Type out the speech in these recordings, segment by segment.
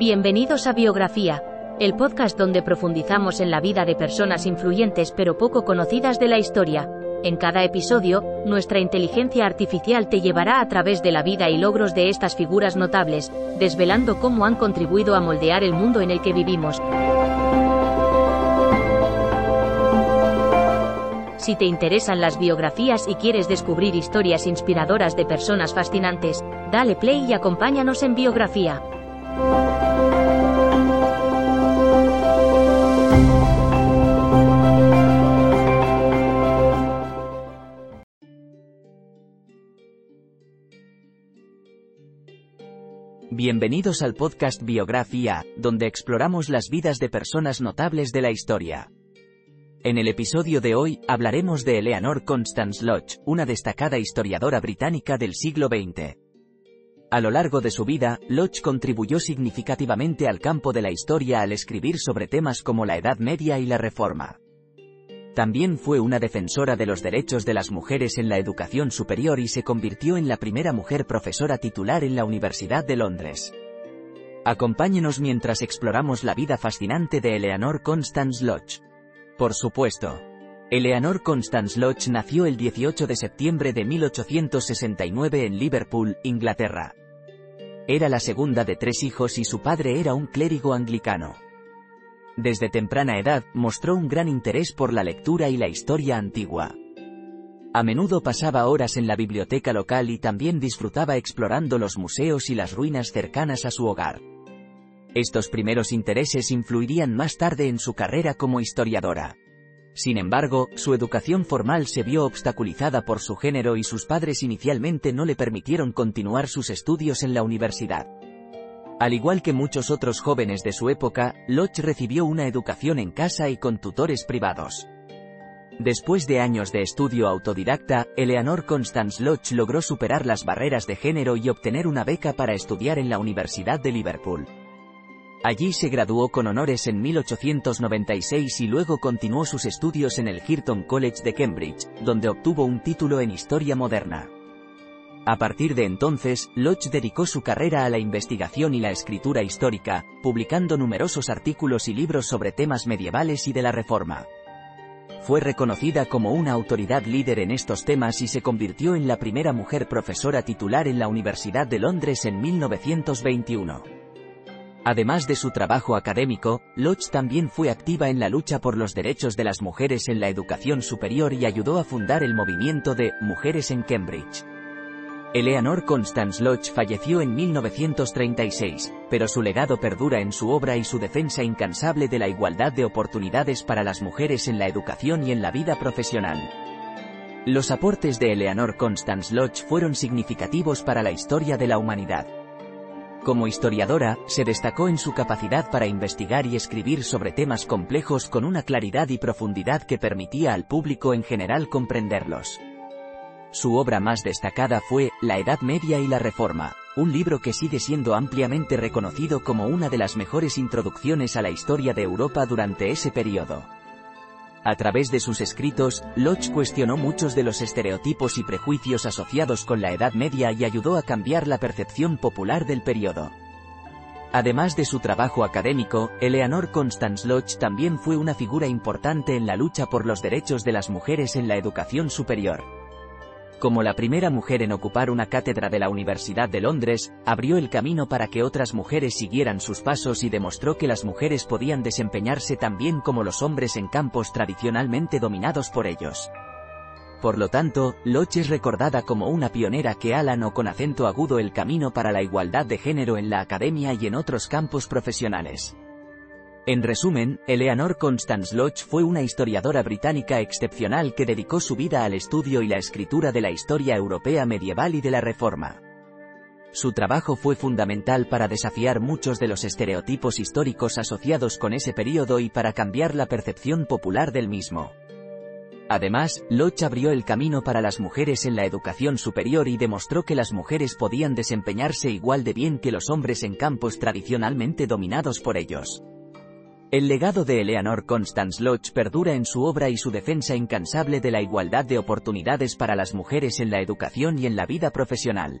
Bienvenidos a Biografía, el podcast donde profundizamos en la vida de personas influyentes pero poco conocidas de la historia. En cada episodio, nuestra inteligencia artificial te llevará a través de la vida y logros de estas figuras notables, desvelando cómo han contribuido a moldear el mundo en el que vivimos. Si te interesan las biografías y quieres descubrir historias inspiradoras de personas fascinantes, dale play y acompáñanos en Biografía. Bienvenidos al podcast Biografía, donde exploramos las vidas de personas notables de la historia. En el episodio de hoy, hablaremos de Eleanor Constance Lodge, una destacada historiadora británica del siglo XX. A lo largo de su vida, Lodge contribuyó significativamente al campo de la historia al escribir sobre temas como la Edad Media y la Reforma. También fue una defensora de los derechos de las mujeres en la educación superior y se convirtió en la primera mujer profesora titular en la Universidad de Londres. Acompáñenos mientras exploramos la vida fascinante de Eleanor Constance Lodge. Por supuesto. Eleanor Constance Lodge nació el 18 de septiembre de 1869 en Liverpool, Inglaterra. Era la segunda de tres hijos y su padre era un clérigo anglicano. Desde temprana edad, mostró un gran interés por la lectura y la historia antigua. A menudo pasaba horas en la biblioteca local y también disfrutaba explorando los museos y las ruinas cercanas a su hogar. Estos primeros intereses influirían más tarde en su carrera como historiadora. Sin embargo, su educación formal se vio obstaculizada por su género y sus padres inicialmente no le permitieron continuar sus estudios en la universidad. Al igual que muchos otros jóvenes de su época, Lodge recibió una educación en casa y con tutores privados. Después de años de estudio autodidacta, Eleanor Constance Lodge logró superar las barreras de género y obtener una beca para estudiar en la Universidad de Liverpool. Allí se graduó con honores en 1896 y luego continuó sus estudios en el Girton College de Cambridge, donde obtuvo un título en Historia Moderna. A partir de entonces, Lodge dedicó su carrera a la investigación y la escritura histórica, publicando numerosos artículos y libros sobre temas medievales y de la Reforma. Fue reconocida como una autoridad líder en estos temas y se convirtió en la primera mujer profesora titular en la Universidad de Londres en 1921. Además de su trabajo académico, Lodge también fue activa en la lucha por los derechos de las mujeres en la educación superior y ayudó a fundar el movimiento de Mujeres en Cambridge. Eleanor Constance Lodge falleció en 1936, pero su legado perdura en su obra y su defensa incansable de la igualdad de oportunidades para las mujeres en la educación y en la vida profesional. Los aportes de Eleanor Constance Lodge fueron significativos para la historia de la humanidad. Como historiadora, se destacó en su capacidad para investigar y escribir sobre temas complejos con una claridad y profundidad que permitía al público en general comprenderlos. Su obra más destacada fue La Edad Media y la Reforma, un libro que sigue siendo ampliamente reconocido como una de las mejores introducciones a la historia de Europa durante ese periodo. A través de sus escritos, Lodge cuestionó muchos de los estereotipos y prejuicios asociados con la Edad Media y ayudó a cambiar la percepción popular del periodo. Además de su trabajo académico, Eleanor Constance Lodge también fue una figura importante en la lucha por los derechos de las mujeres en la educación superior. Como la primera mujer en ocupar una cátedra de la Universidad de Londres, abrió el camino para que otras mujeres siguieran sus pasos y demostró que las mujeres podían desempeñarse tan bien como los hombres en campos tradicionalmente dominados por ellos. Por lo tanto, Lodge es recordada como una pionera que o con acento agudo el camino para la igualdad de género en la academia y en otros campos profesionales. En resumen, Eleanor Constance Lodge fue una historiadora británica excepcional que dedicó su vida al estudio y la escritura de la historia europea medieval y de la Reforma. Su trabajo fue fundamental para desafiar muchos de los estereotipos históricos asociados con ese periodo y para cambiar la percepción popular del mismo. Además, Lodge abrió el camino para las mujeres en la educación superior y demostró que las mujeres podían desempeñarse igual de bien que los hombres en campos tradicionalmente dominados por ellos. El legado de Eleanor Constance Lodge perdura en su obra y su defensa incansable de la igualdad de oportunidades para las mujeres en la educación y en la vida profesional.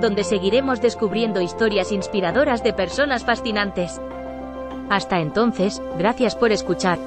donde seguiremos descubriendo historias inspiradoras de personas fascinantes. Hasta entonces, gracias por escuchar.